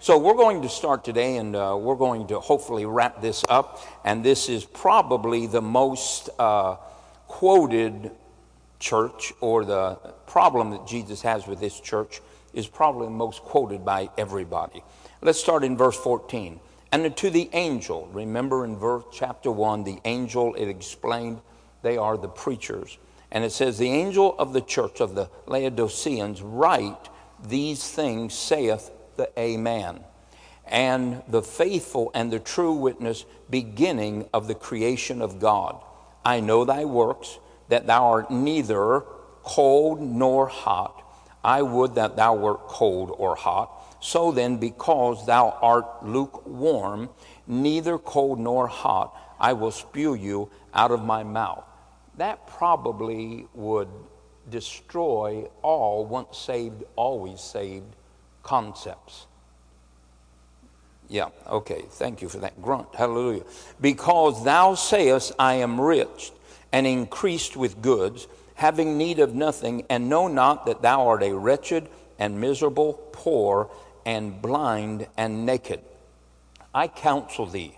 So we're going to start today and uh, we're going to hopefully wrap this up. And this is probably the most uh, quoted church or the problem that Jesus has with this church is probably the most quoted by everybody. Let's start in verse 14. And to the angel, remember in verse chapter 1, the angel, it explained they are the preachers. And it says, The angel of the church of the Laodiceans write, These things saith the Amen. And the faithful and the true witness, beginning of the creation of God. I know thy works, that thou art neither cold nor hot. I would that thou wert cold or hot. So then, because thou art lukewarm, neither cold nor hot, I will spew you out of my mouth. That probably would destroy all once saved, always saved concepts. Yeah, okay, thank you for that grunt. Hallelujah. Because thou sayest, I am rich and increased with goods, having need of nothing, and know not that thou art a wretched and miserable, poor and blind and naked. I counsel thee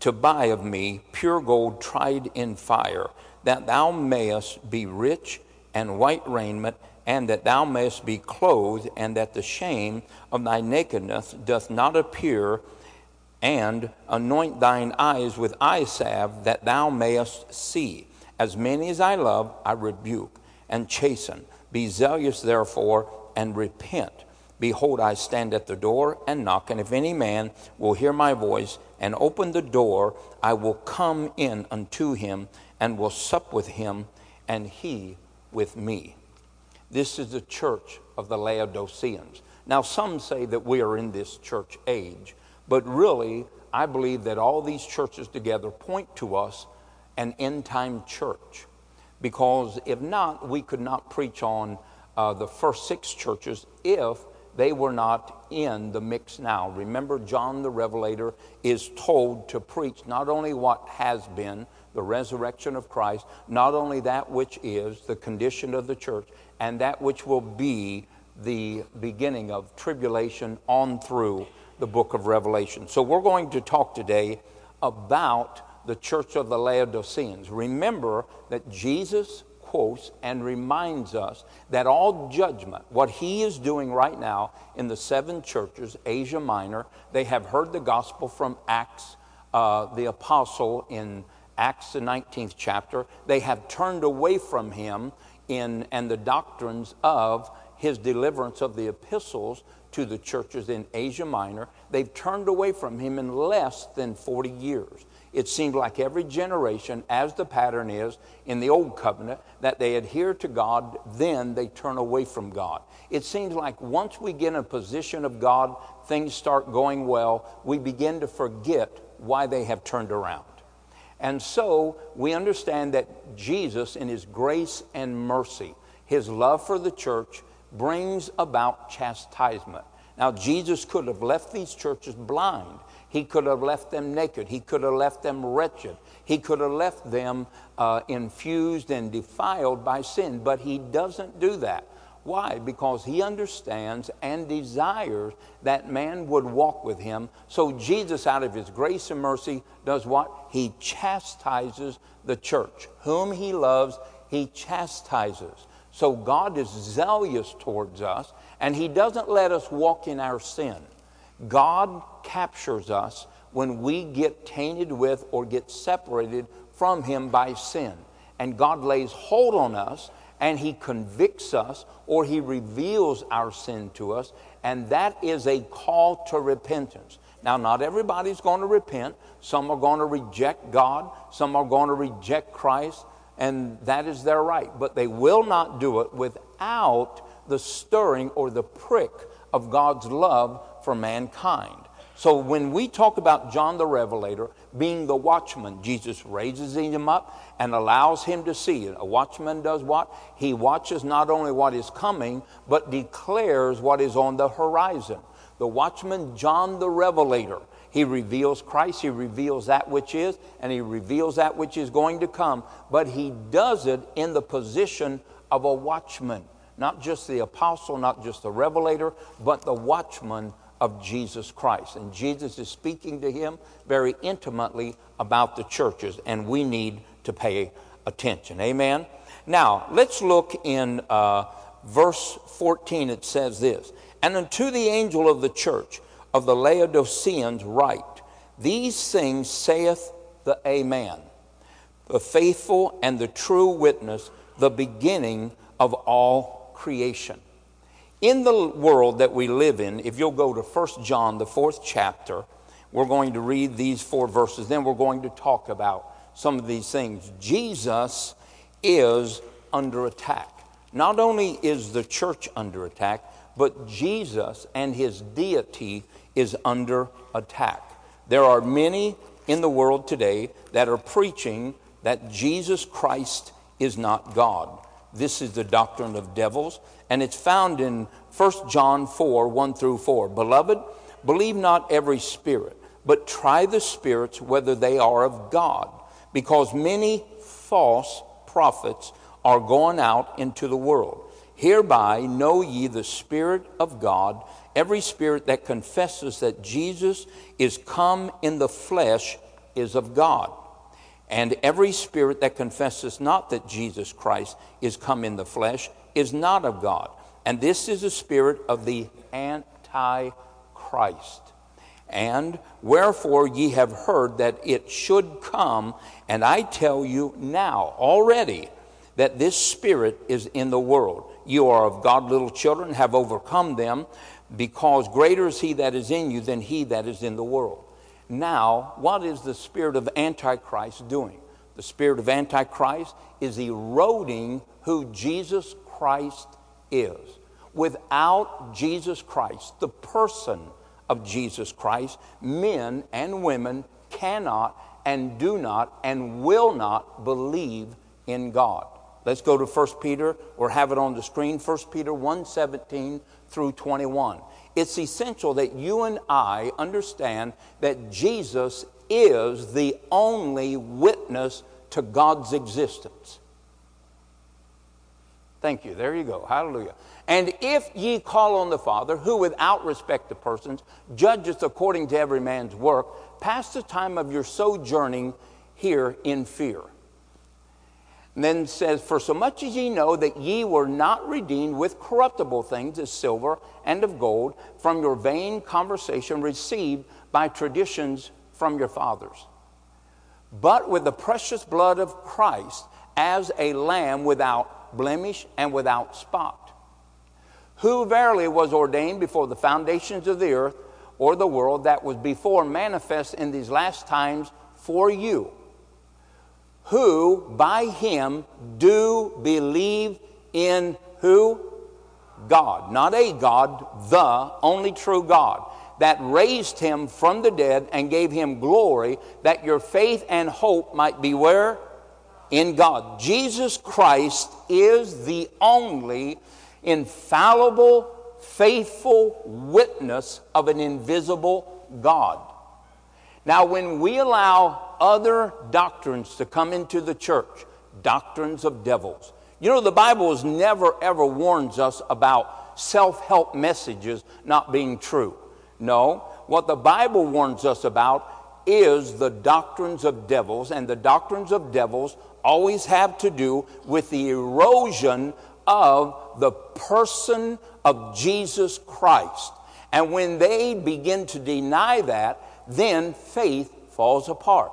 to buy of me pure gold tried in fire, that thou mayest be rich and white raiment, and that thou mayest be clothed, and that the shame of thy nakedness doth not appear, and anoint thine eyes with eye salve, that thou mayest see. As many as I love, I rebuke and chasten. Be zealous, therefore, and repent. Behold, I stand at the door and knock, and if any man will hear my voice and open the door, I will come in unto him and will sup with him, and he with me. This is the church of the Laodiceans. Now, some say that we are in this church age, but really, I believe that all these churches together point to us an end time church. Because if not, we could not preach on uh, the first six churches if they were not in the mix now. Remember, John the Revelator is told to preach not only what has been, the resurrection of Christ, not only that which is, the condition of the church, and that which will be the beginning of tribulation on through the book of Revelation. So we're going to talk today about the church of the Laodiceans. Remember that Jesus quotes and reminds us that all judgment, what he is doing right now in the seven churches, Asia Minor, they have heard the gospel from Acts, uh, the apostle in Acts, the 19th chapter. They have turned away from him in, and the doctrines of his deliverance of the epistles to the churches in Asia Minor. They've turned away from him in less than 40 years. It seemed like every generation, as the pattern is in the Old Covenant, that they adhere to God, then they turn away from God. It seems like once we get in a position of God, things start going well, we begin to forget why they have turned around. And so we understand that Jesus, in his grace and mercy, his love for the church, brings about chastisement. Now, Jesus could have left these churches blind. He could have left them naked. He could have left them wretched. He could have left them uh, infused and defiled by sin. But he doesn't do that. Why? Because he understands and desires that man would walk with him. So Jesus, out of his grace and mercy, does what? He chastises the church. Whom he loves, he chastises. So God is zealous towards us, and he doesn't let us walk in our sin. God captures us when we get tainted with or get separated from him by sin. And God lays hold on us and he convicts us or he reveals our sin to us, and that is a call to repentance. Now, not everybody's going to repent. Some are going to reject God, some are going to reject Christ, and that is their right. But they will not do it without the stirring or the prick of God's love for mankind. So when we talk about John the Revelator being the watchman, Jesus raises him up and allows him to see. A watchman does what? He watches not only what is coming, but declares what is on the horizon. The watchman, John the Revelator, he reveals Christ, he reveals that which is, and he reveals that which is going to come. But he does it in the position of a watchman. Not just the apostle, not just the revelator, but the watchman of Jesus Christ. And Jesus is speaking to him very intimately about the churches, and we need to pay attention. Amen? Now, let's look in uh, verse 14. It says this And unto the angel of the church of the Laodiceans write, These things saith the Amen, the faithful and the true witness, the beginning of all creation. In the world that we live in, if you'll go to 1 John, the fourth chapter, we're going to read these four verses. Then we're going to talk about some of these things. Jesus is under attack. Not only is the church under attack, but Jesus and his deity is under attack. There are many in the world today that are preaching that Jesus Christ is not God. This is the doctrine of devils, and it's found in 1 John 4 1 through 4. Beloved, believe not every spirit, but try the spirits whether they are of God, because many false prophets are gone out into the world. Hereby know ye the Spirit of God. Every spirit that confesses that Jesus is come in the flesh is of God. And every spirit that confesses not that Jesus Christ is come in the flesh is not of God. And this is the spirit of the Antichrist. And wherefore ye have heard that it should come, and I tell you now already that this spirit is in the world. You are of God, little children, have overcome them, because greater is he that is in you than he that is in the world. Now, what is the spirit of Antichrist doing? The spirit of Antichrist is eroding who Jesus Christ is. Without Jesus Christ, the person of Jesus Christ, men and women cannot and do not and will not believe in God. Let's go to 1 Peter or have it on the screen 1 Peter 1:17 through 21 it's essential that you and I understand that Jesus is the only witness to God's existence. Thank you. There you go. Hallelujah. And if ye call on the Father, who without respect of persons judgeth according to every man's work, pass the time of your sojourning here in fear. And then says, For so much as ye know that ye were not redeemed with corruptible things as silver and of gold from your vain conversation received by traditions from your fathers, but with the precious blood of Christ as a lamb without blemish and without spot, who verily was ordained before the foundations of the earth or the world that was before manifest in these last times for you who by him do believe in who? God. Not a God, the only true God that raised him from the dead and gave him glory, that your faith and hope might be where? In God. Jesus Christ is the only infallible, faithful witness of an invisible God. Now, when we allow other doctrines to come into the church, doctrines of devils, you know, the Bible has never ever warns us about self help messages not being true. No, what the Bible warns us about is the doctrines of devils, and the doctrines of devils always have to do with the erosion of the person of Jesus Christ. And when they begin to deny that, then faith falls apart.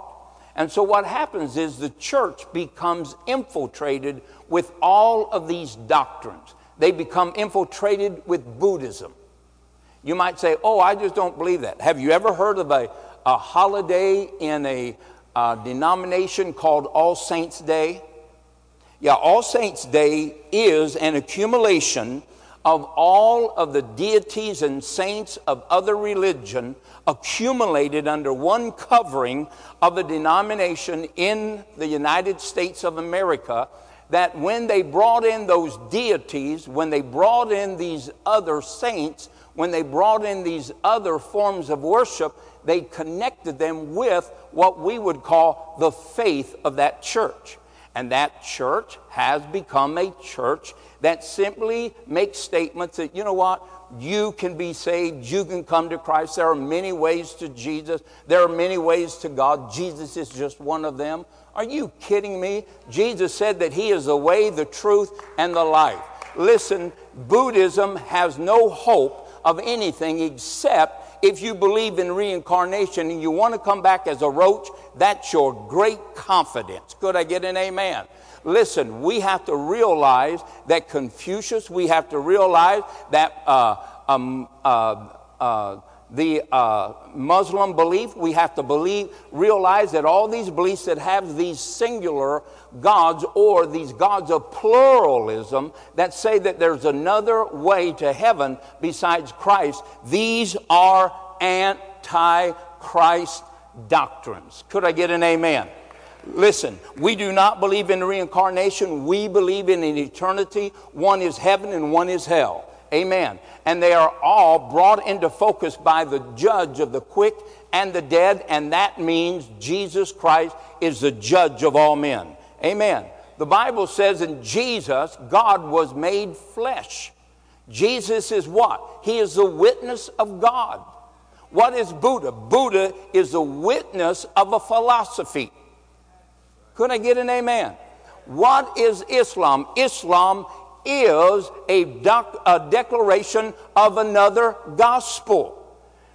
And so what happens is the church becomes infiltrated with all of these doctrines. They become infiltrated with Buddhism. You might say, Oh, I just don't believe that. Have you ever heard of a, a holiday in a uh, denomination called All Saints' Day? Yeah, All Saints' Day is an accumulation of all of the deities and saints of other religion accumulated under one covering of a denomination in the United States of America that when they brought in those deities, when they brought in these other saints, when they brought in these other forms of worship, they connected them with what we would call the faith of that church. And that church has become a church that simply makes statements that, you know what, you can be saved, you can come to Christ. There are many ways to Jesus, there are many ways to God. Jesus is just one of them. Are you kidding me? Jesus said that He is the way, the truth, and the life. Listen, Buddhism has no hope of anything except if you believe in reincarnation and you want to come back as a roach, that's your great confidence. Could I get an amen? Listen, we have to realize that Confucius, we have to realize that uh, um, uh, uh, the uh, Muslim belief, we have to believe, realize that all these beliefs that have these singular gods or these gods of pluralism that say that there's another way to heaven besides Christ, these are anti Christ doctrines. Could I get an amen? Listen, we do not believe in reincarnation. We believe in an eternity. One is heaven and one is hell. Amen. And they are all brought into focus by the judge of the quick and the dead, and that means Jesus Christ is the judge of all men. Amen. The Bible says in Jesus, God was made flesh. Jesus is what? He is the witness of God. What is Buddha? Buddha is the witness of a philosophy. Could I get an amen? What is Islam? Islam is a, doc, a declaration of another gospel.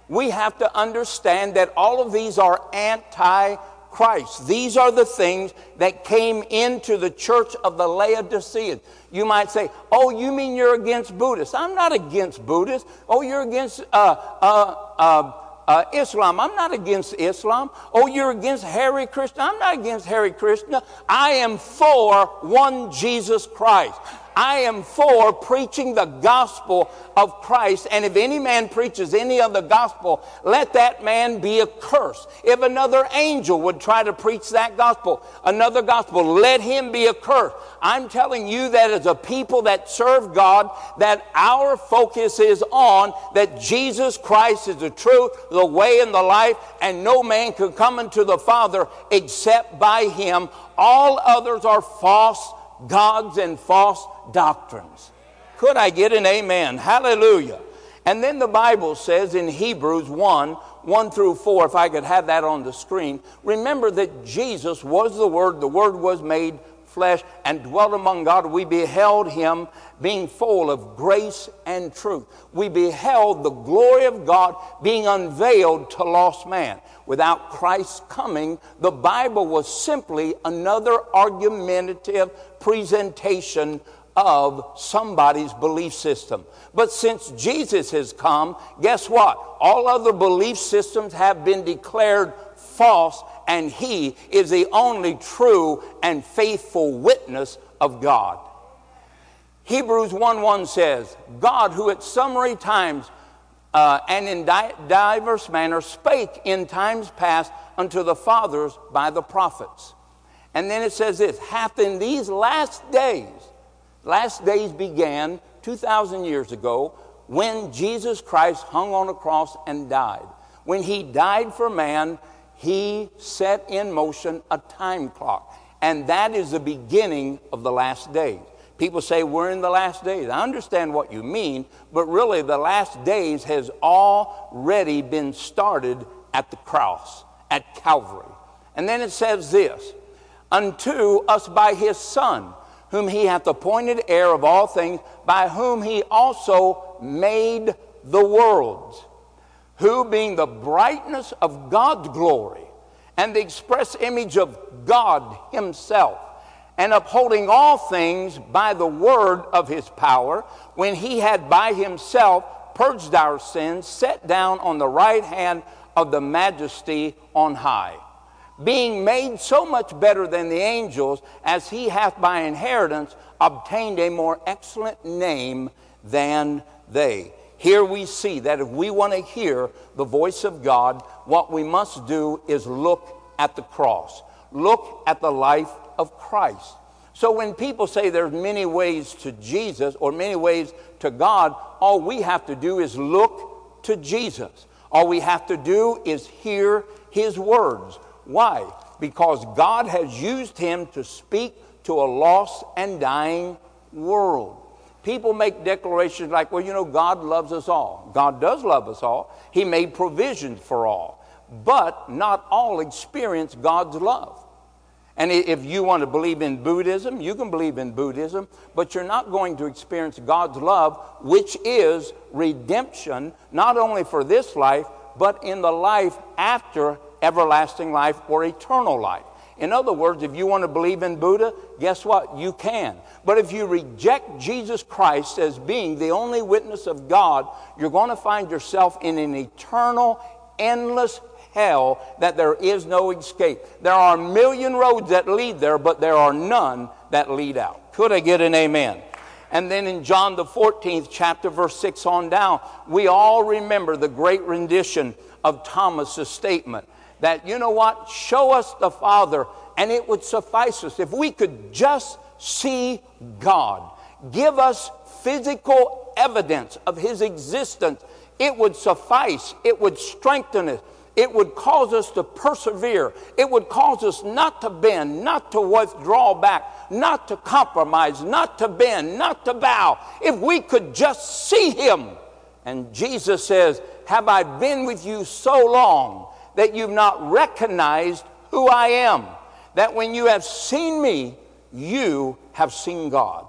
We have to understand that all of these are anti Christ. These are the things that came into the church of the Laodiceans. You might say, Oh, you mean you're against Buddhists? I'm not against Buddhists. Oh, you're against uh, uh, uh, uh, Islam. I'm not against Islam. Oh, you're against Hare Krishna. I'm not against Hare Krishna. I am for one Jesus Christ. I am for preaching the gospel of Christ. And if any man preaches any other gospel, let that man be accursed. If another angel would try to preach that gospel, another gospel, let him be accursed. I'm telling you that as a people that serve God, that our focus is on that Jesus Christ is the truth, the way, and the life, and no man can come unto the Father except by him. All others are false gods and false doctrines. Could I get an amen? Hallelujah. And then the Bible says in Hebrews 1 1 through 4, if I could have that on the screen, remember that Jesus was the Word, the Word was made flesh and dwelt among God. We beheld him being full of grace and truth. We beheld the glory of God being unveiled to lost man. Without Christ's coming, the Bible was simply another argumentative presentation of somebody's belief system. But since Jesus has come, guess what? All other belief systems have been declared false, and He is the only true and faithful witness of God. Hebrews 1 1 says, God, who at summary times uh, and in di- diverse manners spake in times past unto the fathers by the prophets. And then it says this hath in these last days, last days began 2,000 years ago when Jesus Christ hung on a cross and died. When he died for man, he set in motion a time clock. And that is the beginning of the last days. People say we're in the last days. I understand what you mean, but really the last days has already been started at the cross, at Calvary. And then it says this unto us by his Son, whom he hath appointed heir of all things, by whom he also made the worlds, who being the brightness of God's glory and the express image of God himself and upholding all things by the word of his power, when he had by himself purged our sins, sat down on the right hand of the majesty on high, being made so much better than the angels, as he hath by inheritance obtained a more excellent name than they. Here we see that if we want to hear the voice of God, what we must do is look at the cross. Look at the life of Christ. So when people say there's many ways to Jesus or many ways to God, all we have to do is look to Jesus. All we have to do is hear his words. Why? Because God has used him to speak to a lost and dying world. People make declarations like, well, you know, God loves us all. God does love us all. He made provisions for all. But not all experience God's love. And if you want to believe in Buddhism, you can believe in Buddhism, but you're not going to experience God's love, which is redemption, not only for this life, but in the life after everlasting life or eternal life. In other words, if you want to believe in Buddha, guess what? You can. But if you reject Jesus Christ as being the only witness of God, you're going to find yourself in an eternal, endless hell that there is no escape. There are a million roads that lead there, but there are none that lead out. Could I get an amen? And then in John the 14th chapter, verse 6 on down, we all remember the great rendition of Thomas's statement that, you know what, show us the Father and it would suffice us. If we could just see God, give us physical evidence of His existence, it would suffice, it would strengthen us it would cause us to persevere. It would cause us not to bend, not to withdraw back, not to compromise, not to bend, not to bow. If we could just see Him. And Jesus says, Have I been with you so long that you've not recognized who I am? That when you have seen me, you have seen God.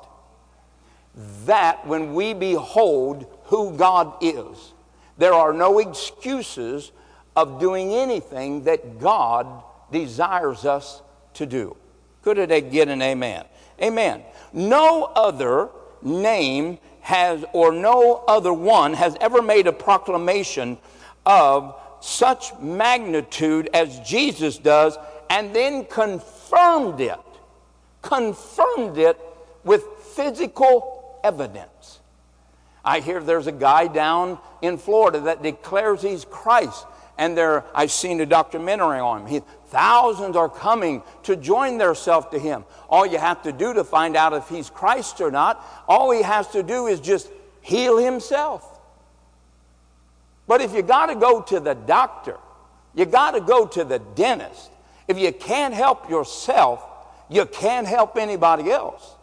That when we behold who God is, there are no excuses of doing anything that God desires us to do. Could it get an amen? Amen. No other name has, or no other one has ever made a proclamation of such magnitude as Jesus does and then confirmed it, confirmed it with physical evidence. I hear there's a guy down in Florida that declares he's Christ and there I've seen a documentary on him. He, thousands are coming to join themselves to him. All you have to do to find out if he's Christ or not, all he has to do is just heal himself. But if you got to go to the doctor, you got to go to the dentist. If you can't help yourself, you can't help anybody else.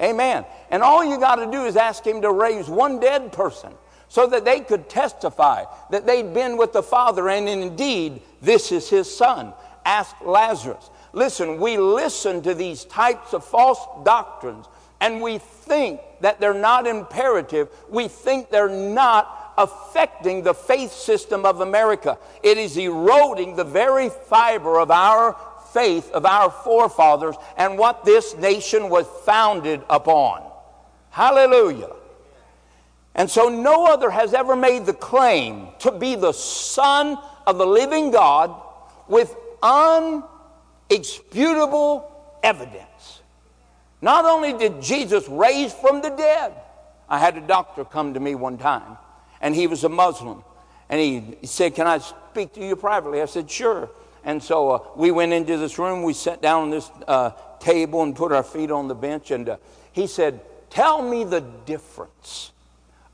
Amen. And all you got to do is ask him to raise one dead person so that they could testify that they'd been with the Father and indeed this is his son. Ask Lazarus. Listen, we listen to these types of false doctrines and we think that they're not imperative. We think they're not affecting the faith system of America. It is eroding the very fiber of our faith, of our forefathers, and what this nation was founded upon. Hallelujah. And so no other has ever made the claim to be the Son of the living God with unexputable evidence. Not only did Jesus raise from the dead, I had a doctor come to me one time, and he was a Muslim. And he, said, Can I speak to you privately? I said, Sure. And so uh, we went into this room, we sat down on this uh, table and put our feet on the bench, and uh, he said, Tell me the difference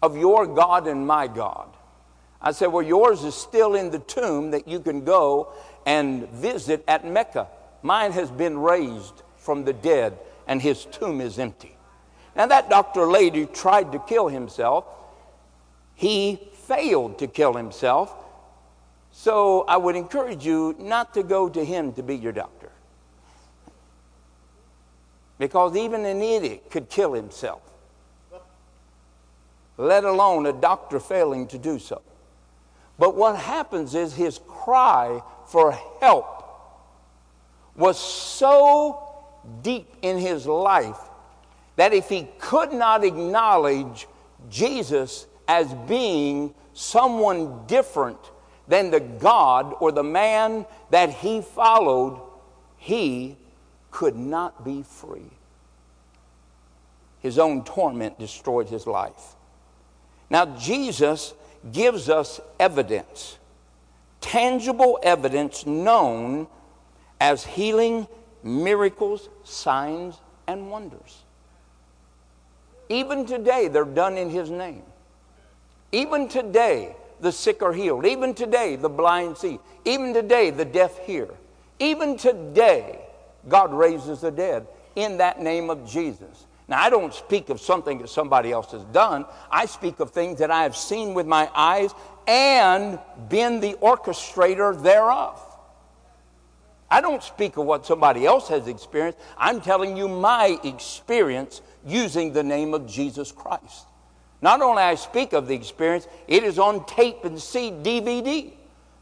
of your God and my God. I said, Well, yours is still in the tomb that you can go and visit at Mecca. Mine has been raised from the dead, and his tomb is empty. Now, that doctor lady tried to kill himself. He failed to kill himself. So I would encourage you not to go to him to be your doctor. Because even an idiot could kill himself let alone a doctor failing to do so. But what happens is his cry for help was so deep in his life that if he could not acknowledge Jesus as being someone different than the God or the man that he followed, he could not be free. His own torment destroyed his life. Now, Jesus gives us evidence, tangible evidence known as healing, miracles, signs, and wonders. Even today, they're done in His name. Even today, the sick are healed. Even today, the blind see. Even today, the deaf hear. Even today, God raises the dead. in that name of Jesus. Now, I don't speak of something that somebody else has done. I speak of things that I have seen with my eyes and been the orchestrator thereof. I don't speak of what somebody else has experienced. I'm telling you my experience using the name of Jesus Christ. Not only I speak of the experience, it is on tape and CD, DVD.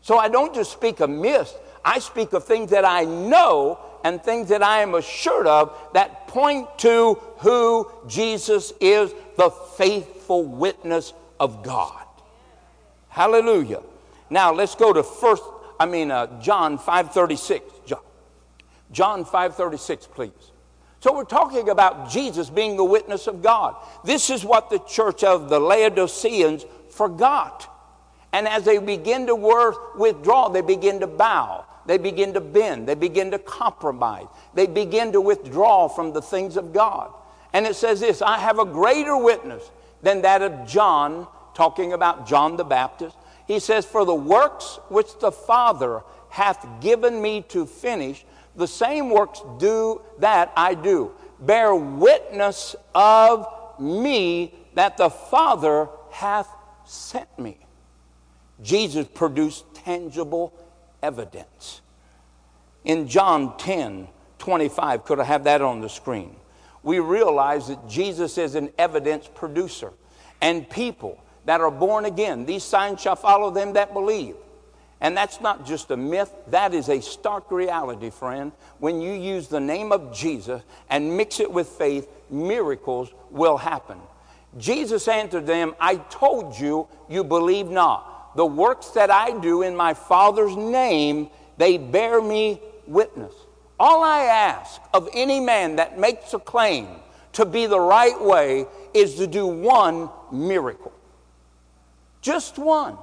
So I don't just speak of myths, I speak of things that I know and things that I am assured of that point to who Jesus is, the faithful witness of God. Hallelujah. Now let's go to first, I mean uh, John 5:36. John, John 5:36, please. So we're talking about Jesus being the witness of God. This is what the church of the Laodiceans forgot. And as they begin to withdraw, they begin to bow. They begin to bend. They begin to compromise. They begin to withdraw from the things of God. And it says this I have a greater witness than that of John, talking about John the Baptist. He says, For the works which the Father hath given me to finish, the same works do that I do. Bear witness of me that the Father hath sent me. Jesus produced tangible evidence. In John 10 25, could I have that on the screen? We realize that Jesus is an evidence producer, and people that are born again, these signs shall follow them that believe. And that's not just a myth, that is a stark reality, friend. When you use the name of Jesus and mix it with faith, miracles will happen. Jesus answered them, I told you, you believe not. The works that I do in my Father's name, they bear me witness. All I ask of any man that makes a claim to be the right way is to do one miracle. Just one.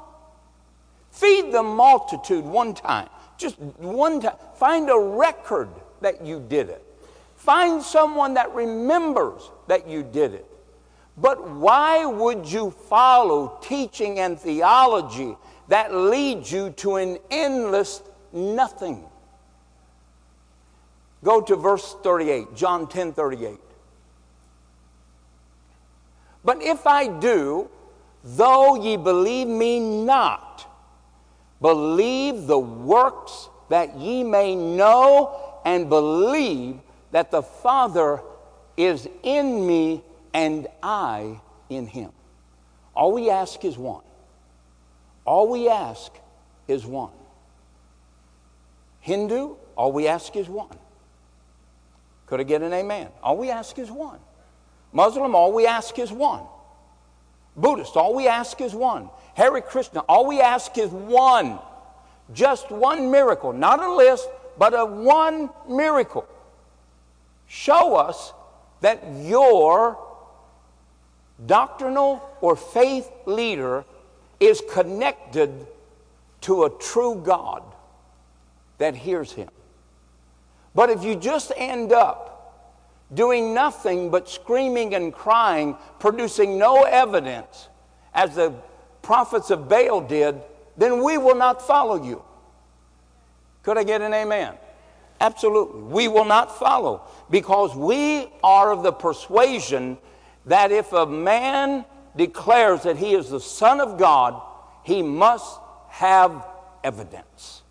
Feed the multitude one time. Just one time. Find a record that you did it. Find someone that remembers that you did it. But why would you follow teaching and theology that leads you to an endless nothing? Go to verse 38, John 10 38. But if I do, though ye believe me not, believe the works that ye may know and believe that the Father is in me and I in him. All we ask is one. All we ask is one. Hindu, all we ask is one. Could I get an amen? All we ask is one. Muslim, all we ask is one. Buddhist, all we ask is one. Hare Krishna, all we ask is one. Just one miracle, not a list, but a one miracle. Show us that your doctrinal or faith leader is connected to a true God that hears him. But if you just end up doing nothing but screaming and crying, producing no evidence, as the prophets of Baal did, then we will not follow you. Could I get an amen? Absolutely. We will not follow because we are of the persuasion that if a man declares that he is the Son of God, he must have evidence.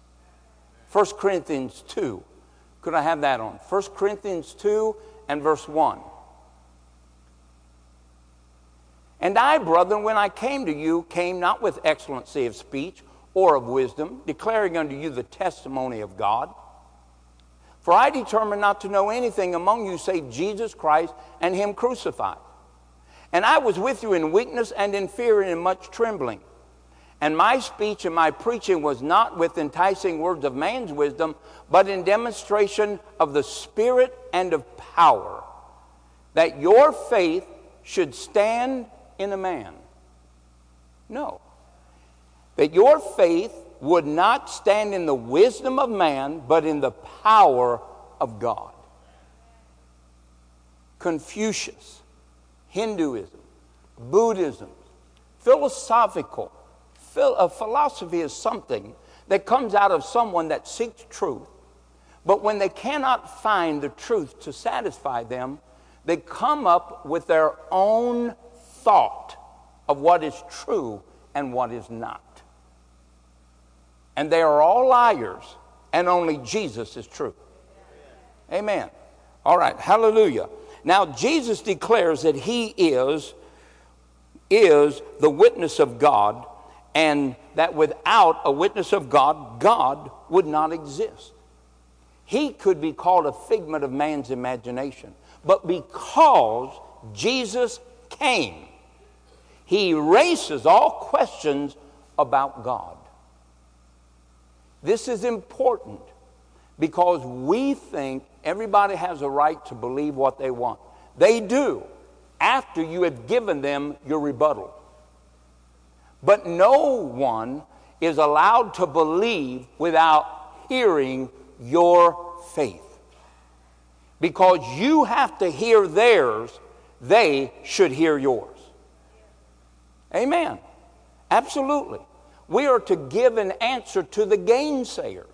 1 Corinthians 2. Could I have that on? 1 Corinthians 2 and verse 1. And I, brethren, when I came to you, came not with excellency of speech or of wisdom, declaring unto you the testimony of God. For I determined not to know anything among you save Jesus Christ and Him crucified. And I was with you in weakness and in fear and in much trembling. And my speech and my preaching was not with enticing words of man's wisdom, but in demonstration of the Spirit and of power, that your faith should stand in a man. No. That your faith would not stand in the wisdom of man, but in the power of God. Confucius Hinduism, Buddhism, philosophical. A uh, philosophy is something that comes out of someone that seeks truth, But when they cannot find the truth to satisfy them, they come up with their own thought of what is true and what is not. And they are all liars, and only Jesus is true. Amen. All right, hallelujah. Now Jesus declares that he is is the witness of God and that without a witness of God, God would not exist. He could be called a figment of man's imagination. But because Jesus came, he erases all questions about God. This is important because we think everybody has a right to believe what they want. They do after you have given them your rebuttal. But no one is allowed to believe without hearing your faith. Because you have to hear theirs, they should hear yours. Amen. Absolutely. We are to give an answer to the gainsayers.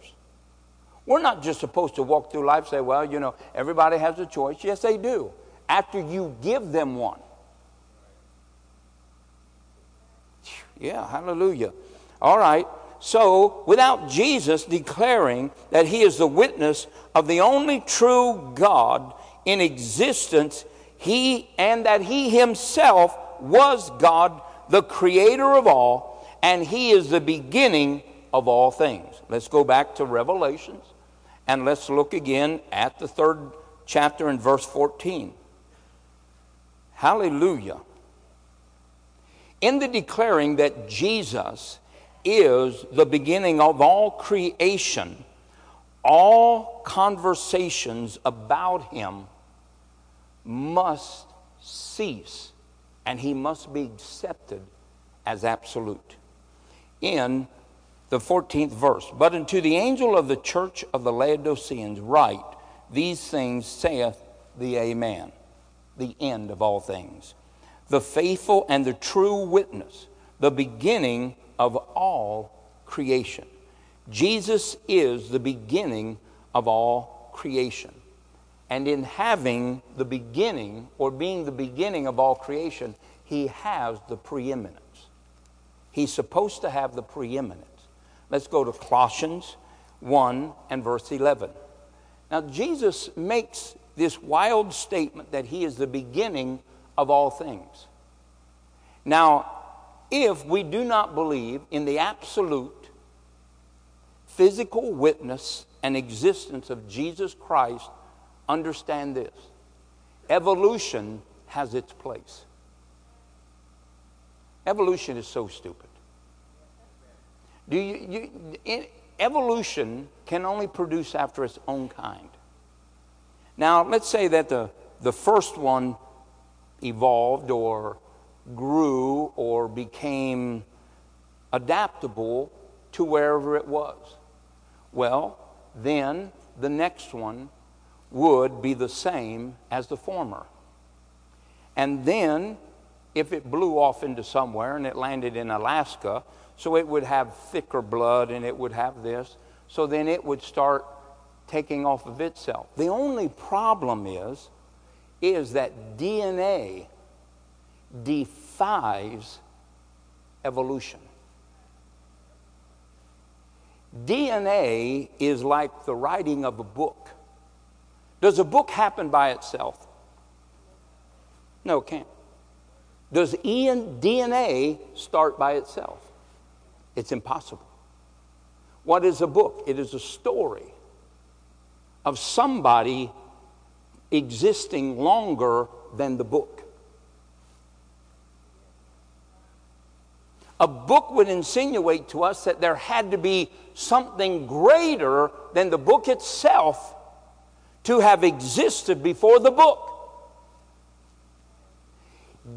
We're not just supposed to walk through life and say, well, you know, everybody has a choice. Yes, they do. After you give them one. Yeah, hallelujah. All right. So, without Jesus declaring that he is the witness of the only true God in existence, he and that he himself was God, the creator of all, and he is the beginning of all things. Let's go back to Revelations and let's look again at the third chapter in verse 14. Hallelujah. In the declaring that Jesus is the beginning of all creation, all conversations about him must cease and he must be accepted as absolute. In the 14th verse, but unto the angel of the church of the Laodiceans write, These things saith the Amen, the end of all things, the faithful and the true witness, the beginning of all creation. Jesus is the beginning of all creation. And in having the beginning, or being the beginning of all creation, he has the preeminence. He's supposed to have the preeminence. Let's go to Colossians 1 and verse 11. Now, Jesus makes this wild statement that he is the beginning of all things. Now, if we do not believe in the absolute physical witness and existence of Jesus Christ, understand this evolution has its place. Evolution is so stupid. Do you, you evolution can only produce after its own kind. Now, let's say that the, the first one evolved or grew or became adaptable to wherever it was. Well, then the next one would be the same as the former. And then, if it blew off into somewhere and it landed in Alaska, so it would have thicker blood and it would have this, so then it would start taking off of itself. The only problem is, is that DNA defies evolution. DNA is like the writing of a book. Does a book happen by itself? No, it can't. Does DNA start by itself? It's impossible. What is a book? It is a story of somebody existing longer than the book. A book would insinuate to us that there had to be something greater than the book itself to have existed before the book.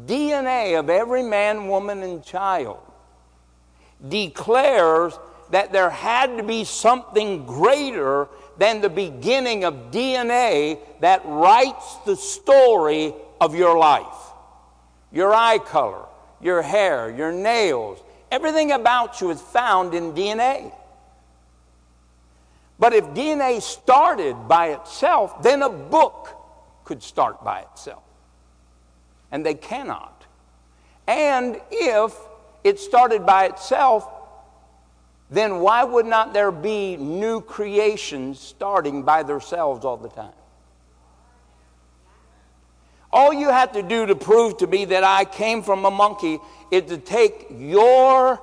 DNA of every man, woman, and child declares that there had to be something greater than the beginning of DNA that writes the story of your life. Your eye color, your hair, your nails, everything about you is found in DNA. But if DNA started by itself, then a book could start by itself. And they cannot. And if it started by itself, then why would not there be new creations starting by themselves all the time? All you have to do to prove to me that I came from a monkey is to take your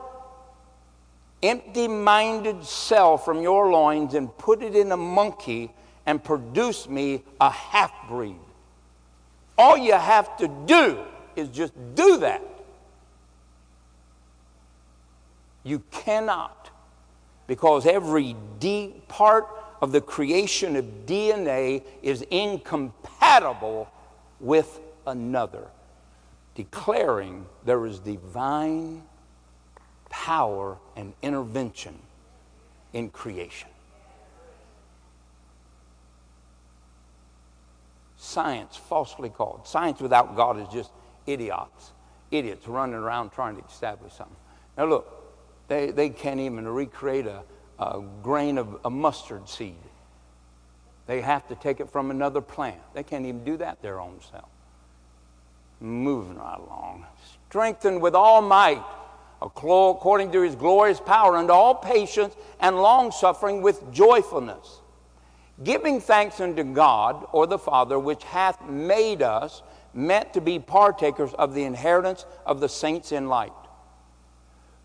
empty minded cell from your loins and put it in a monkey and produce me a half breed. All you have to do is just do that. You cannot, because every D part of the creation of DNA is incompatible with another, declaring there is divine power and intervention in creation. Science, falsely called. Science without God is just idiots. Idiots running around trying to establish something. Now, look, they, they can't even recreate a, a grain of a mustard seed. They have to take it from another plant. They can't even do that their own self. Moving right along. Strengthened with all might, according to his glorious power, unto all patience and long suffering with joyfulness. Giving thanks unto God or the Father, which hath made us meant to be partakers of the inheritance of the saints in light,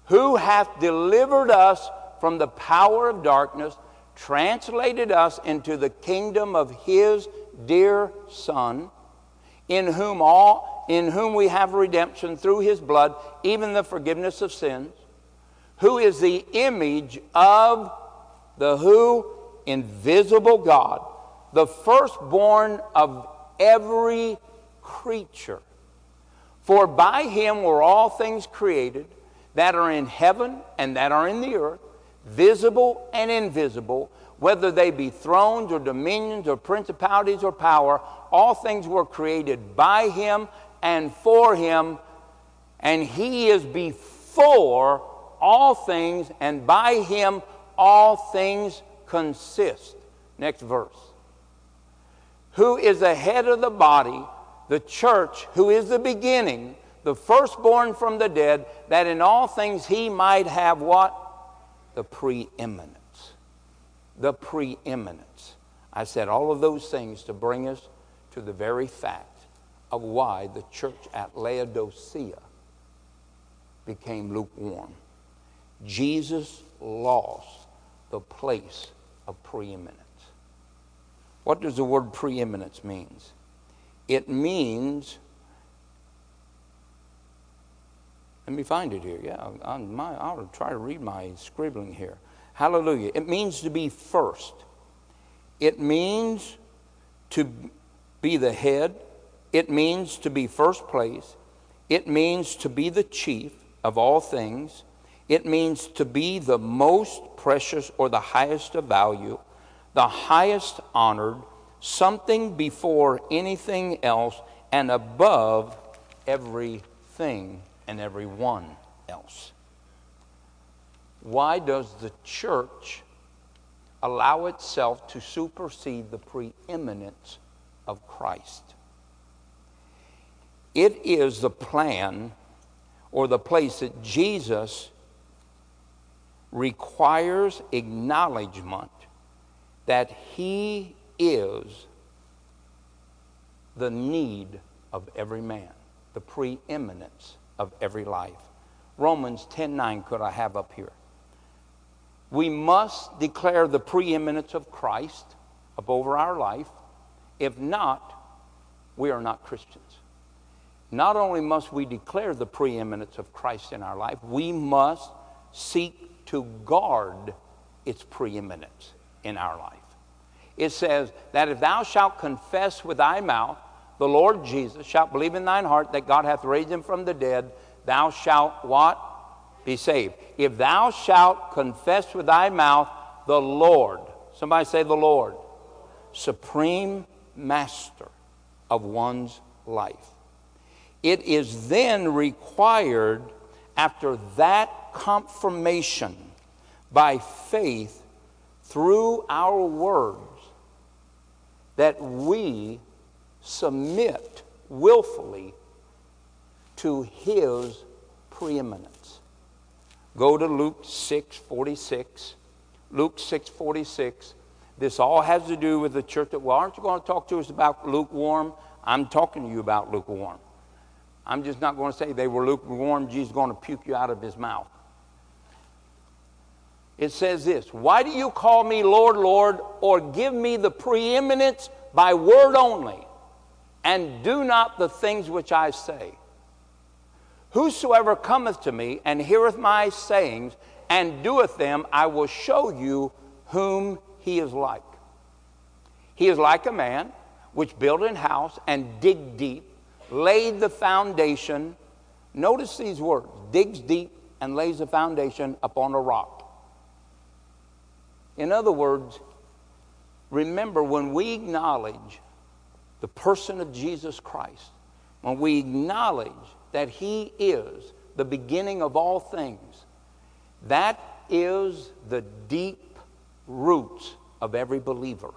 who hath delivered us from the power of darkness translated us into the kingdom of his dear son in whom all in whom we have redemption through his blood even the forgiveness of sins who is the image of the who? Invisible god the firstborn of every creature. For by him were all things created that are in heaven and that are in the earth visible and invisible, whether they be thrones or dominions or principalities or power, all things were created by him and for him, and he is before all things, and by him all things consist. Next verse. Who is the head of the body, the church, who is the beginning, the firstborn from the dead, that in all things he might have what? the preeminence. The preeminence. I said all of those things to bring us to the very fact of why the church at Laodicea became lukewarm. Jesus lost the place of preeminence. What does the word preeminence means? It means Let me find it here. Yeah, on my, I'll try to read my scribbling here. Hallelujah. It means to be first. It means to be the head. It means to be first place. It means to be the chief of all things. It means to be the most precious or the highest of value, the highest honored, something before anything else, and above everything and everyone else. Why does the church allow itself to supersede the preeminence of Christ? It is the plan or the place that Jesus requires acknowledgement that he is the need of every man, the preeminence of every life. Romans 10:9 could I have up here? We must declare the preeminence of Christ up over our life. If not, we are not Christians. Not only must we declare the preeminence of Christ in our life, we must seek to guard its preeminence in our life. It says that if thou shalt confess with thy mouth the Lord Jesus, shalt believe in thine heart that God hath raised him from the dead, thou shalt what? Be saved. If thou shalt confess with thy mouth the Lord, somebody say the Lord, supreme master of one's life. It is then required after that confirmation by faith through our words that we submit willfully to his preeminence. Go to Luke 6 46. Luke 6 46. This all has to do with the church that, well, aren't you going to talk to us about lukewarm? I'm talking to you about lukewarm. I'm just not going to say they were lukewarm. Jesus is going to puke you out of his mouth. It says this Why do you call me Lord, Lord, or give me the preeminence by word only, and do not the things which I say? Whosoever cometh to me and heareth my sayings and doeth them, I will show you whom he is like. He is like a man which built an house and dig deep, laid the foundation. Notice these words digs deep and lays the foundation upon a rock. In other words, remember when we acknowledge the person of Jesus Christ, when we acknowledge that He is the beginning of all things, that is the deep roots of every believer.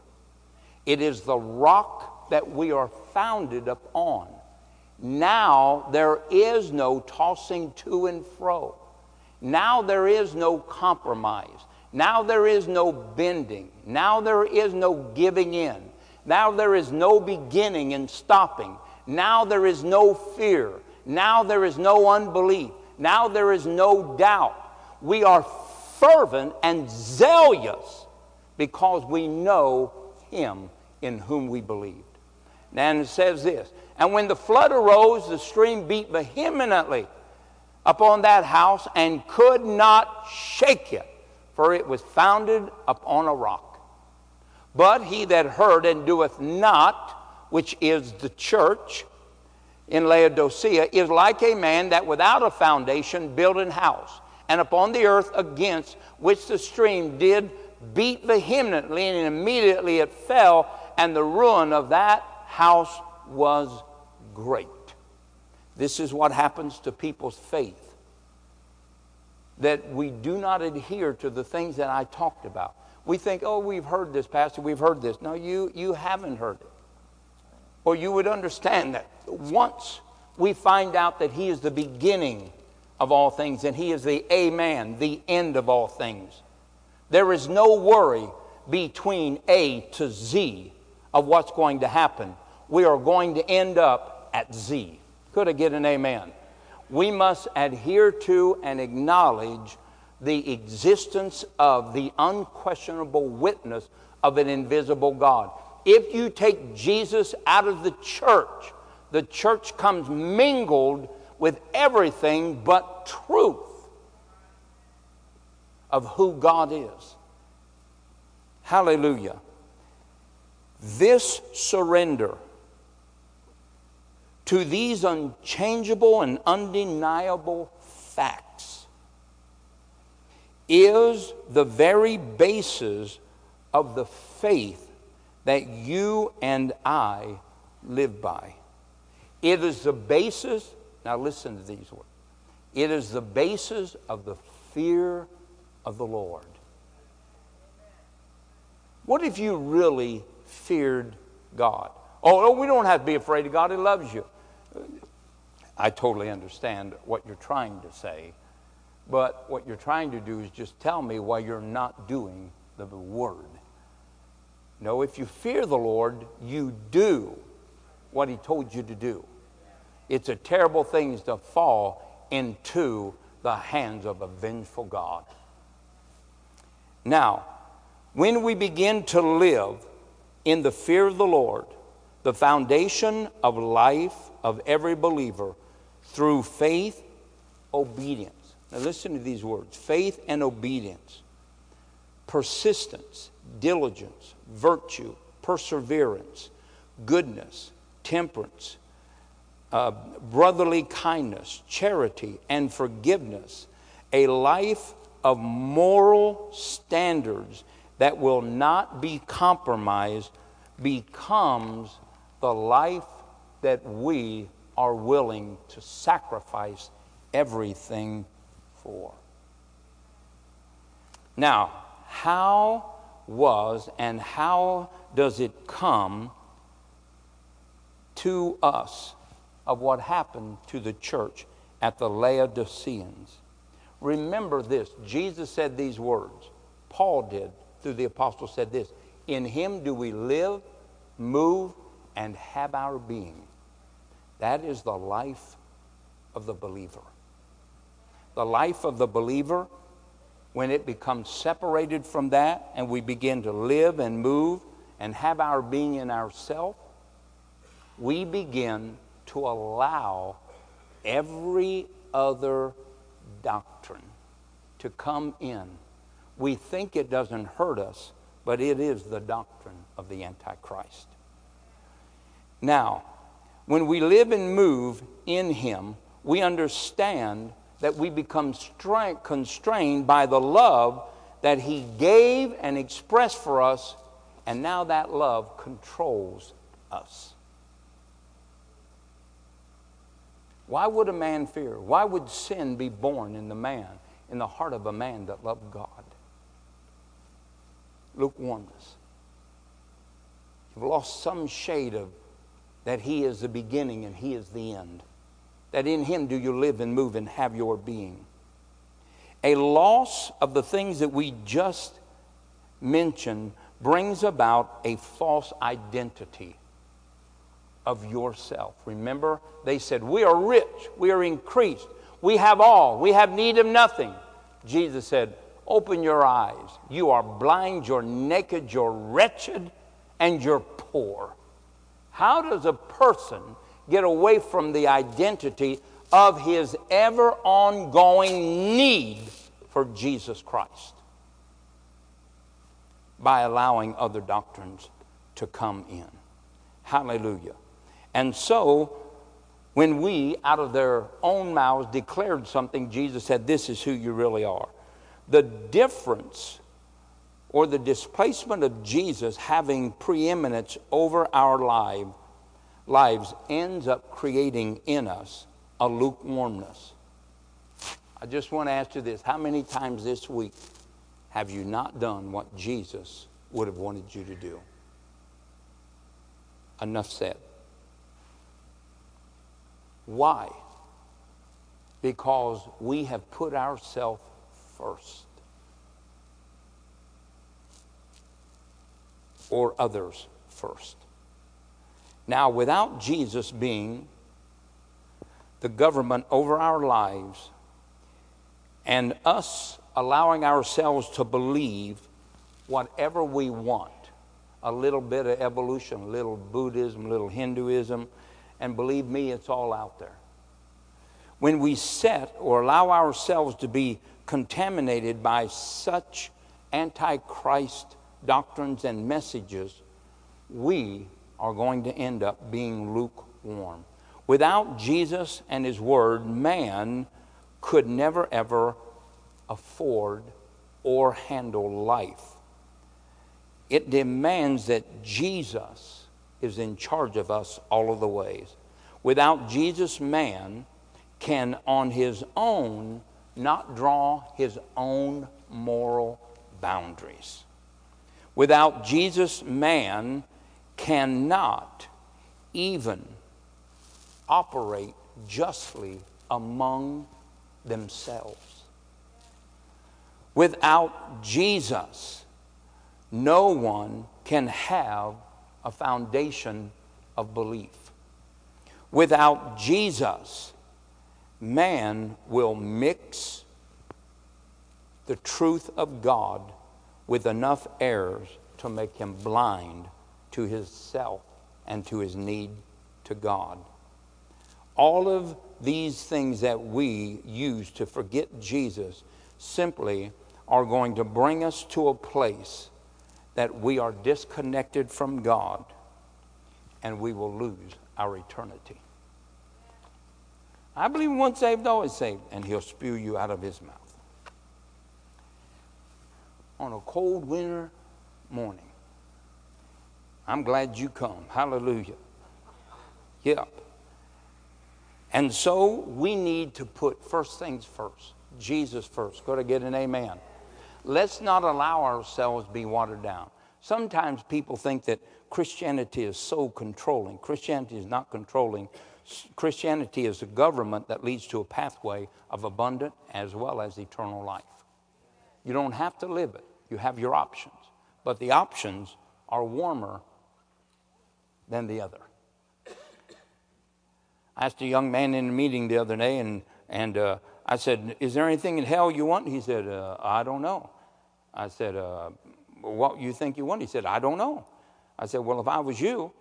It is the rock that we are founded upon. Now there is no tossing to and fro. Now there is no compromise. Now there is no bending. Now there is no giving in. Now there is no beginning and stopping. Now there is no fear. Now there is no unbelief. Now there is no doubt. We are fervent and zealous because we know Him in whom we believed. And it says this And when the flood arose, the stream beat vehemently upon that house and could not shake it for it was founded upon a rock. But he that heard and doeth not, which is the church in Laodicea, is like a man that without a foundation built an house, and upon the earth against which the stream did beat vehemently, and immediately it fell, and the ruin of that house was great. This is what happens to people's faith that we do not adhere to the things that I talked about. We think, oh, we've heard this, Pastor, we've heard this. No, you, you haven't heard it. Or you would understand that once we find out that He is the beginning of all things and He is the Amen, the end of all things, there is no worry between A to Z of what's going to happen. We are going to end up at Z. Could I get an amen? we must adhere to and acknowledge the existence of the unquestionable witness of an invisible God. If you take Jesus out of the church, the church comes mingled with everything but truth of who God is. Hallelujah. This surrender to these unchangeable and undeniable facts is the very basis of the faith that you and I live by. It is the basis, now listen to these words. It is the basis of the fear of the Lord. What if you really feared God? Oh, oh we don't have to be afraid of God, He loves you. I totally understand what you're trying to say, but what you're trying to do is just tell me why you're not doing the word. No, if you fear the Lord, you do what He told you to do. It's a terrible thing to fall into the hands of a vengeful God. Now, when we begin to live in the fear of the Lord, the foundation of life of every believer through faith, obedience. Now, listen to these words faith and obedience, persistence, diligence, virtue, perseverance, goodness, temperance, uh, brotherly kindness, charity, and forgiveness. A life of moral standards that will not be compromised becomes the life that we are willing to sacrifice everything for. Now, how was and how does it come to us of what happened to the church at the Laodiceans. Remember this Jesus said these words, Paul did through the apostle said this In him do we live, move, and have our being. That is the life of the believer. The life of the believer, when it becomes separated from that and we begin to live and move and have our being in ourself, we begin to allow every other doctrine to come in. We think it doesn't hurt us, but it is the doctrine of the Antichrist. Now, when we live and move in Him, we understand that we become strength, constrained by the love that He gave and expressed for us, and now that love controls us. Why would a man fear? Why would sin be born in the man, in the heart of a man that loved God? Lukewarmness. You've lost some shade of that He is the beginning and He is the end. That in Him do you live and move and have your being. A loss of the things that we just mentioned brings about a false identity of yourself. Remember, they said, We are rich, we are increased, we have all, we have need of nothing. Jesus said, Open your eyes. You are blind, you're naked, you're wretched, and you're poor. How does a person get away from the identity of his ever ongoing need for Jesus Christ? By allowing other doctrines to come in. Hallelujah. And so, when we, out of their own mouths, declared something, Jesus said, This is who you really are. The difference or the displacement of Jesus having preeminence over our life, lives ends up creating in us a lukewarmness. I just want to ask you this how many times this week have you not done what Jesus would have wanted you to do? Enough said. Why? Because we have put ourselves first. Or others first. Now, without Jesus being the government over our lives and us allowing ourselves to believe whatever we want a little bit of evolution, a little Buddhism, a little Hinduism, and believe me, it's all out there. When we set or allow ourselves to be contaminated by such antichrist doctrines and messages, we are going to end up being lukewarm. Without Jesus and His Word, man could never ever afford or handle life. It demands that Jesus is in charge of us all of the ways. Without Jesus, man can on his own not draw his own moral boundaries. Without Jesus, man cannot even operate justly among themselves. Without Jesus, no one can have a foundation of belief. Without Jesus, man will mix the truth of God with enough errors to make him blind to his self and to his need to God. All of these things that we use to forget Jesus simply are going to bring us to a place that we are disconnected from God and we will lose our eternity. I believe once saved, always saved, and he'll spew you out of his mouth. On a cold winter morning. I'm glad you come. Hallelujah. Yep. And so we need to put first things first, Jesus first. Go to get an amen. Let's not allow ourselves to be watered down. Sometimes people think that Christianity is so controlling. Christianity is not controlling. Christianity is a government that leads to a pathway of abundant as well as eternal life. You don't have to live it, you have your options. But the options are warmer than the other. I asked a young man in a meeting the other day, and, and uh, I said, Is there anything in hell you want? He said, uh, I don't know. I said, uh, What you think you want? He said, I don't know. I said, Well, if I was you,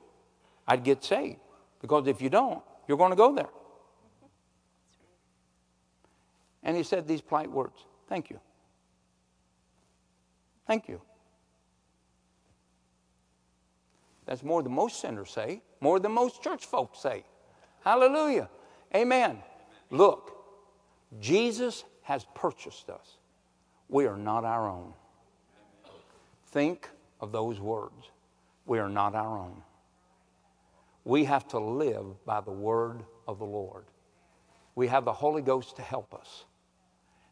I'd get saved. Because if you don't, you're going to go there. And he said these polite words Thank you. Thank you. That's more than most sinners say, more than most church folks say. Hallelujah. Amen. Look, Jesus has purchased us. We are not our own. Think of those words. We are not our own. We have to live by the word of the Lord. We have the Holy Ghost to help us.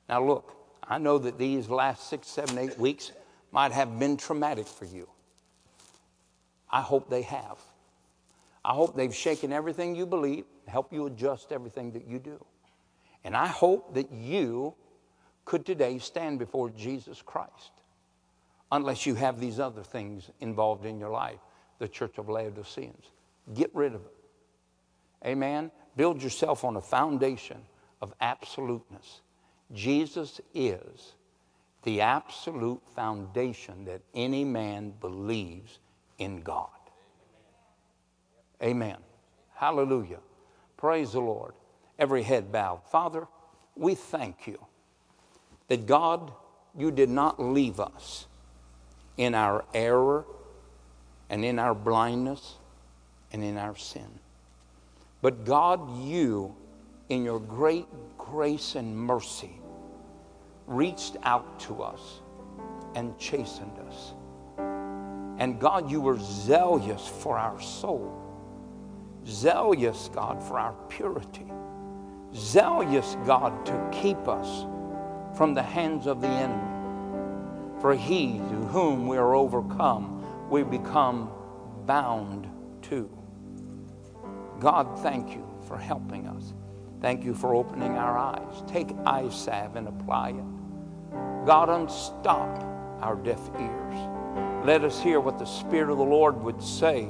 Now, look, I know that these last six, seven, eight weeks might have been traumatic for you. I hope they have. I hope they've shaken everything you believe, help you adjust everything that you do. And I hope that you could today stand before Jesus Christ, unless you have these other things involved in your life, the church of Laodiceans. Get rid of it. Amen. Build yourself on a foundation of absoluteness. Jesus is the absolute foundation that any man believes in God. Amen. Hallelujah. Praise the Lord. Every head bowed. Father, we thank you that God, you did not leave us in our error and in our blindness and in our sin. But God, you, in your great grace and mercy, reached out to us and chastened us. And God, you were zealous for our soul. Zealous, God, for our purity. Zealous, God, to keep us from the hands of the enemy. For he to whom we are overcome, we become bound to. God, thank you for helping us. Thank you for opening our eyes. Take eye salve and apply it. God, unstop our deaf ears. Let us hear what the Spirit of the Lord would say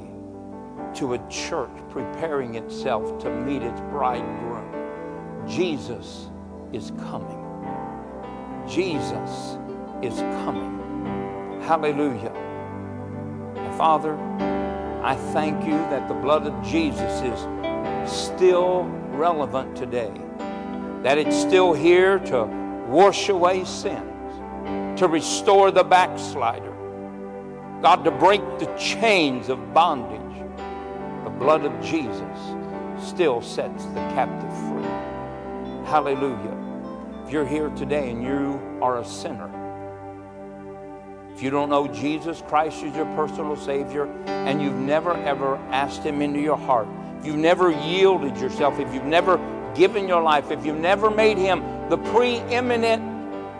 to a church preparing itself to meet its bridegroom. Jesus is coming. Jesus is coming. Hallelujah. Father, I thank you that the blood of Jesus is still relevant today, that it's still here to wash away sins, to restore the backslider, God, to break the chains of bondage. The blood of Jesus still sets the captive free. Hallelujah. If you're here today and you are a sinner, if you don't know Jesus Christ as your personal Savior and you've never ever asked Him into your heart, if you've never yielded yourself, if you've never given your life, if you've never made Him the preeminent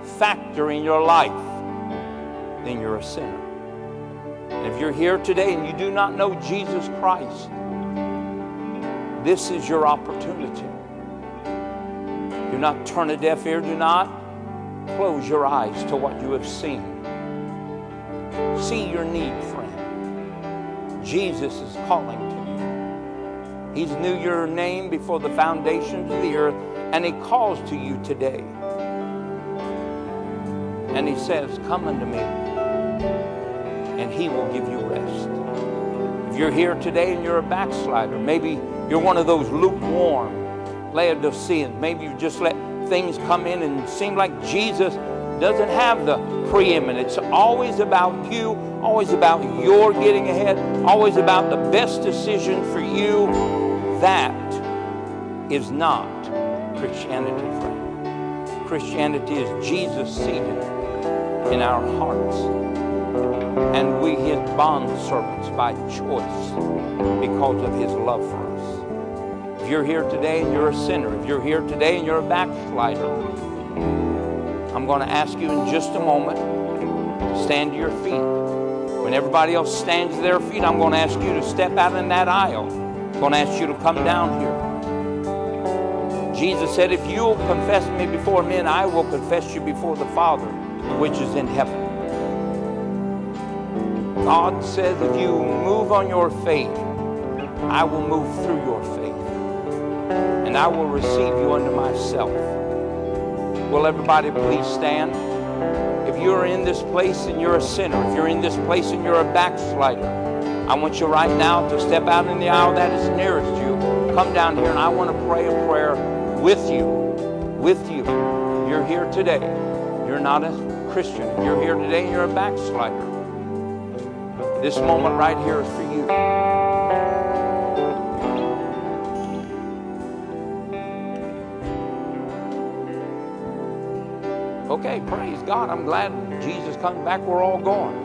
factor in your life, then you're a sinner. And if you're here today and you do not know Jesus Christ, this is your opportunity. Do not turn a deaf ear, do not close your eyes to what you have seen. See your need, friend. Jesus is calling to you. He's knew your name before the foundations of the earth, and He calls to you today. And He says, Come unto me, and He will give you rest. If you're here today and you're a backslider, maybe you're one of those lukewarm Laodiceans, maybe you just let things come in and seem like Jesus doesn't have the preeminence. Always about you, always about your getting ahead, always about the best decision for you. That is not Christianity, friend. Christianity is Jesus seated in our hearts. And we his bond servants by choice because of his love for us. If you're here today and you're a sinner, if you're here today and you're a backslider, I'm going to ask you in just a moment to stand to your feet. When everybody else stands to their feet, I'm going to ask you to step out in that aisle. I'm going to ask you to come down here. Jesus said, If you'll confess me before men, I will confess you before the Father, which is in heaven. God says, if you move on your faith, I will move through your faith, and I will receive you unto myself. Will everybody please stand? If you're in this place and you're a sinner, if you're in this place and you're a backslider, I want you right now to step out in the aisle that is nearest you. Come down here, and I want to pray a prayer with you. With you. You're here today. You're not a Christian. You're here today and you're a backslider. This moment right here is for you. Okay, praise God. I'm glad Jesus comes back. We're all going.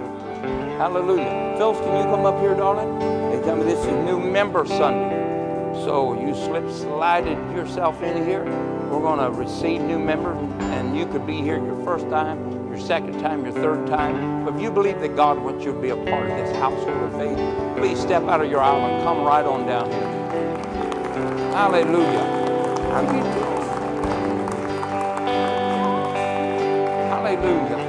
Hallelujah. Phyllis, can you come up here, darling? They tell me this is new member Sunday. So you slip slided yourself in here. We're going to receive new members, and you could be here your first time your second time, your third time. But if you believe that God wants you to be a part of this household of faith, please step out of your aisle and come right on down here. Hallelujah. Hallelujah.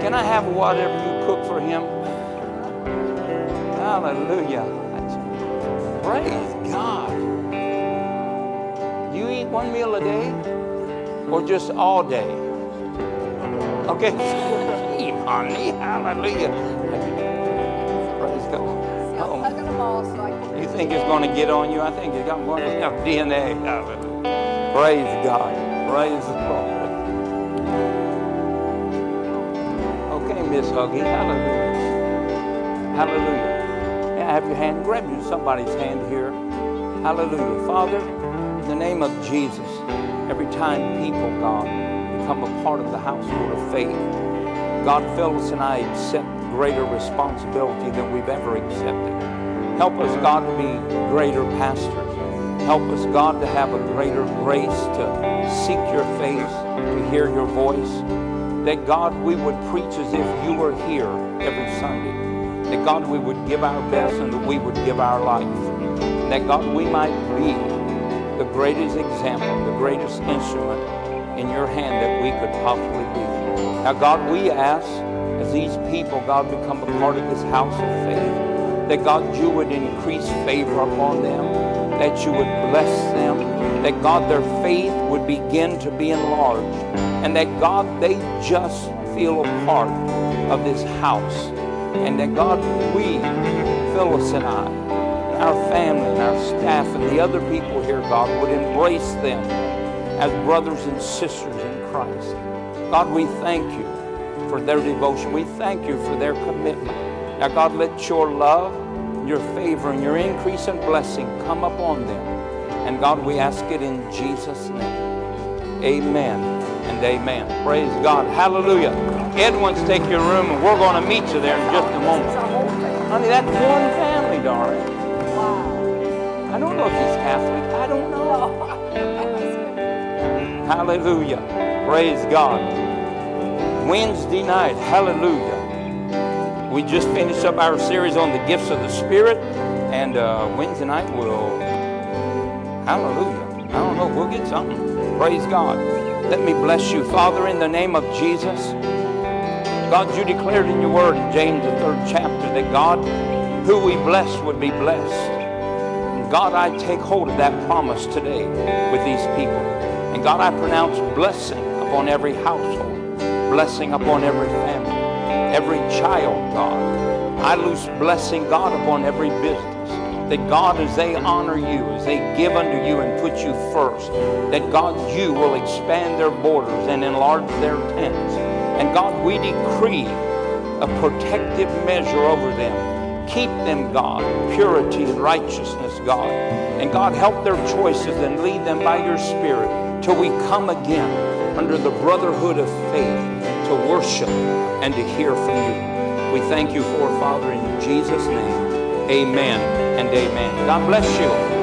Can I have whatever you cook for him? Hallelujah. Praise God. You eat one meal a day? Or just all day? Okay. honey, hallelujah. Praise God. Oh. You think it's going to get on you? I think it's got more enough DNA. Hallelujah. Praise God. Praise the Lord. Okay, Miss Huggy. Hallelujah. Hallelujah. Yeah, have your hand. Grab you somebody's hand here. Hallelujah. Father, in the name of Jesus every time people, God, become a part of the household of faith. God, Phyllis and I accept greater responsibility than we've ever accepted. Help us, God, to be greater pastors. Help us, God, to have a greater grace to seek your face, to hear your voice. That, God, we would preach as if you were here every Sunday. That, God, we would give our best and that we would give our life. That, God, we might be the greatest example, the greatest instrument in your hand that we could possibly be. Now, God, we ask as these people, God, become a part of this house of faith, that God, you would increase favor upon them, that you would bless them, that God, their faith would begin to be enlarged, and that God, they just feel a part of this house, and that God, we, Phyllis and I, our family and our staff and the other people here, God, would embrace them as brothers and sisters in Christ. God, we thank you for their devotion. We thank you for their commitment. Now, God, let your love, your favor, and your increase and blessing come upon them. And God, we ask it in Jesus' name. Amen and amen. Praise God. Hallelujah. Edwin's take your room, and we're going to meet you there in just a moment. Honey, that's one family, darling. I don't know if he's Catholic. I don't know. hallelujah. Praise God. Wednesday night. Hallelujah. We just finished up our series on the gifts of the Spirit. And uh, Wednesday night we'll. Hallelujah. I don't know. We'll get something. Praise God. Let me bless you, Father, in the name of Jesus. God, you declared in your word in James, the third chapter, that God, who we bless, would be blessed. God, I take hold of that promise today with these people. And God, I pronounce blessing upon every household, blessing upon every family, every child, God. I loose blessing, God, upon every business. That God, as they honor you, as they give unto you and put you first, that God, you will expand their borders and enlarge their tents. And God, we decree a protective measure over them Keep them, God, purity and righteousness, God. And God, help their choices and lead them by your Spirit till we come again under the brotherhood of faith to worship and to hear from you. We thank you for, Father, in Jesus' name. Amen and amen. God bless you.